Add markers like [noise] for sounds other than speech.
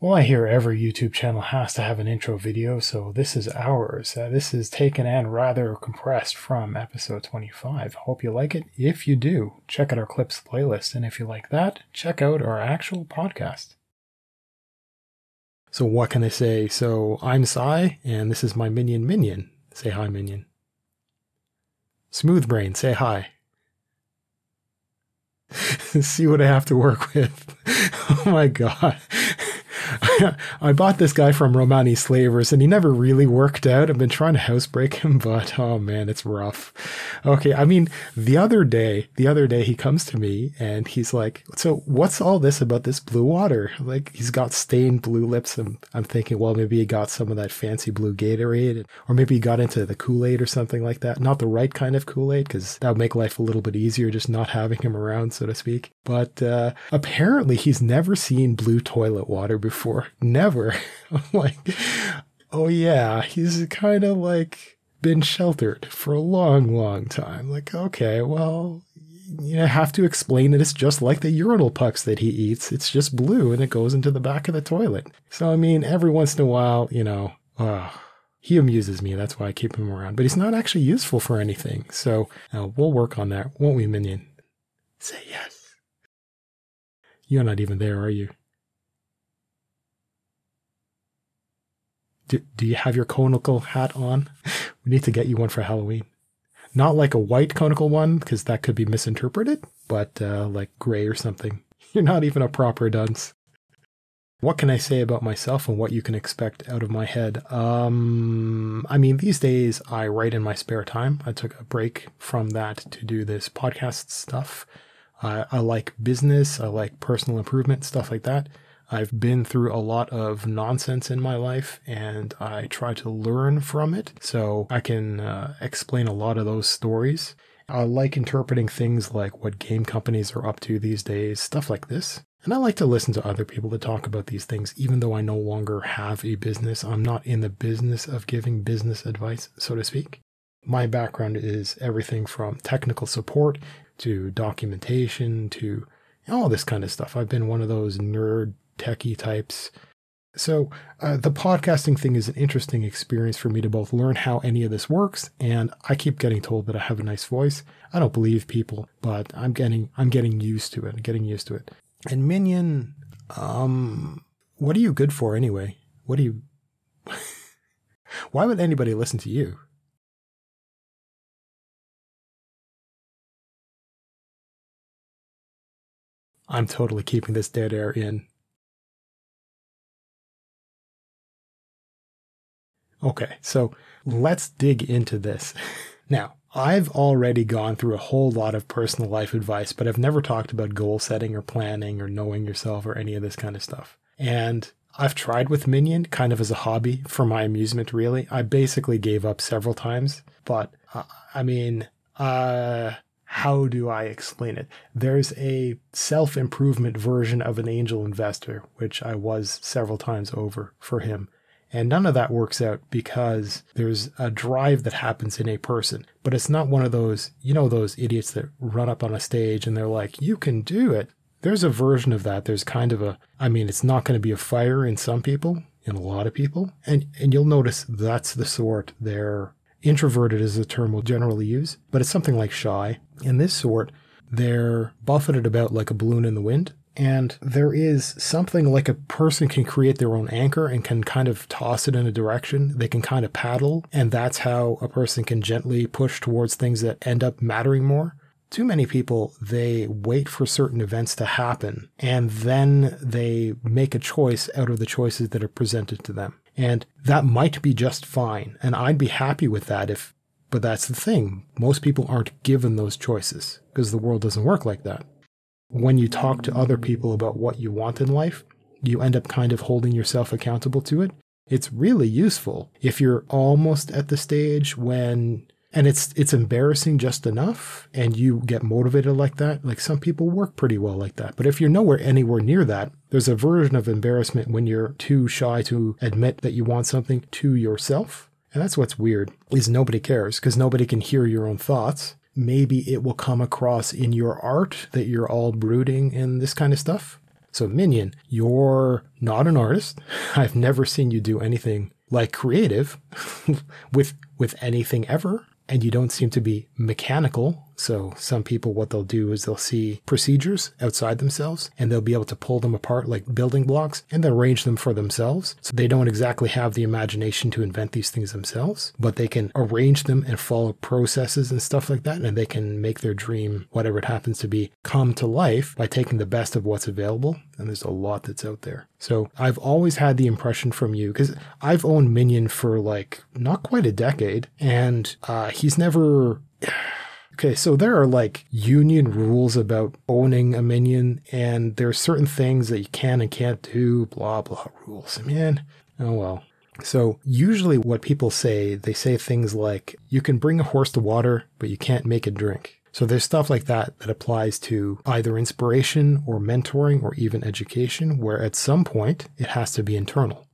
Well, I hear every YouTube channel has to have an intro video, so this is ours. Uh, this is taken and rather compressed from episode 25. Hope you like it. If you do, check out our clips playlist, and if you like that, check out our actual podcast. So, what can I say? So, I'm Sai, and this is my minion Minion. Say hi, Minion. Smooth Brain, say hi. [laughs] See what I have to work with. [laughs] oh my god. [laughs] I bought this guy from Romani Slavers and he never really worked out. I've been trying to housebreak him, [laughs] but oh man, it's rough. Okay. I mean, the other day, the other day he comes to me and he's like, so what's all this about this blue water? Like he's got stained blue lips. And I'm thinking, well, maybe he got some of that fancy blue Gatorade or maybe he got into the Kool-Aid or something like that. Not the right kind of Kool-Aid because that would make life a little bit easier just not having him around, so to speak. But uh, apparently he's never seen blue toilet water before. Never. [laughs] I'm like, oh yeah, he's kind of like been sheltered for a long, long time. Like, okay, well, you have to explain it. It's just like the urinal pucks that he eats. It's just blue and it goes into the back of the toilet. So, I mean, every once in a while, you know, uh, he amuses me. That's why I keep him around. But he's not actually useful for anything. So uh, we'll work on that, won't we, Minion? Say yes. You're not even there, are you? Do, do you have your conical hat on? We need to get you one for Halloween. Not like a white conical one, because that could be misinterpreted, but uh, like gray or something. [laughs] You're not even a proper dunce. What can I say about myself and what you can expect out of my head? Um, I mean, these days I write in my spare time. I took a break from that to do this podcast stuff. I, I like business. I like personal improvement, stuff like that. I've been through a lot of nonsense in my life and I try to learn from it so I can uh, explain a lot of those stories. I like interpreting things like what game companies are up to these days, stuff like this. And I like to listen to other people that talk about these things, even though I no longer have a business. I'm not in the business of giving business advice, so to speak. My background is everything from technical support to documentation to all this kind of stuff. I've been one of those nerd techie types. So, uh, the podcasting thing is an interesting experience for me to both learn how any of this works, and I keep getting told that I have a nice voice. I don't believe people, but I'm getting I'm getting used to it. I'm getting used to it. And Minion, um, what are you good for anyway? What do you? [laughs] Why would anybody listen to you? I'm totally keeping this dead air in. Okay, so let's dig into this. [laughs] Now, I've already gone through a whole lot of personal life advice, but I've never talked about goal setting or planning or knowing yourself or any of this kind of stuff. And I've tried with Minion kind of as a hobby for my amusement, really. I basically gave up several times, but uh, I mean, uh, how do I explain it? There's a self improvement version of an angel investor, which I was several times over for him. And none of that works out because there's a drive that happens in a person. But it's not one of those, you know, those idiots that run up on a stage and they're like, you can do it. There's a version of that. There's kind of a, I mean, it's not going to be a fire in some people, in a lot of people. And, and you'll notice that's the sort they're introverted is the term we'll generally use, but it's something like shy. In this sort, they're buffeted about like a balloon in the wind and there is something like a person can create their own anchor and can kind of toss it in a direction. They can kind of paddle, and that's how a person can gently push towards things that end up mattering more. Too many people, they wait for certain events to happen and then they make a choice out of the choices that are presented to them. And that might be just fine. And I'd be happy with that if, but that's the thing. Most people aren't given those choices because the world doesn't work like that when you talk to other people about what you want in life, you end up kind of holding yourself accountable to it. It's really useful if you're almost at the stage when and it's it's embarrassing just enough and you get motivated like that. Like some people work pretty well like that but if you're nowhere anywhere near that there's a version of embarrassment when you're too shy to admit that you want something to yourself. And that's what's weird is nobody cares because nobody can hear your own thoughts maybe it will come across in your art that you're all brooding and this kind of stuff. So, Minion, you're not an artist. [laughs] I've never seen you do anything like creative [laughs] with with anything ever and you don't seem to be mechanical. So some people, what they'll do is they'll see procedures outside themselves and they'll be able to pull them apart like building blocks and then arrange them for themselves. So they don't exactly have the imagination to invent these things themselves, but they can arrange them and follow processes and stuff like that. And they can make their dream, whatever it happens to be, come to life by taking the best of what's available. And there's a lot that's out there. So I've always had the impression from you because I've owned Minion for like not quite a decade and uh, he's never. Okay, so there are like union rules about owning a minion, and there are certain things that you can and can't do, blah, blah rules. Man, oh well. So usually what people say, they say things like, you can bring a horse to water, but you can't make it drink. So there's stuff like that that applies to either inspiration or mentoring or even education, where at some point it has to be internal.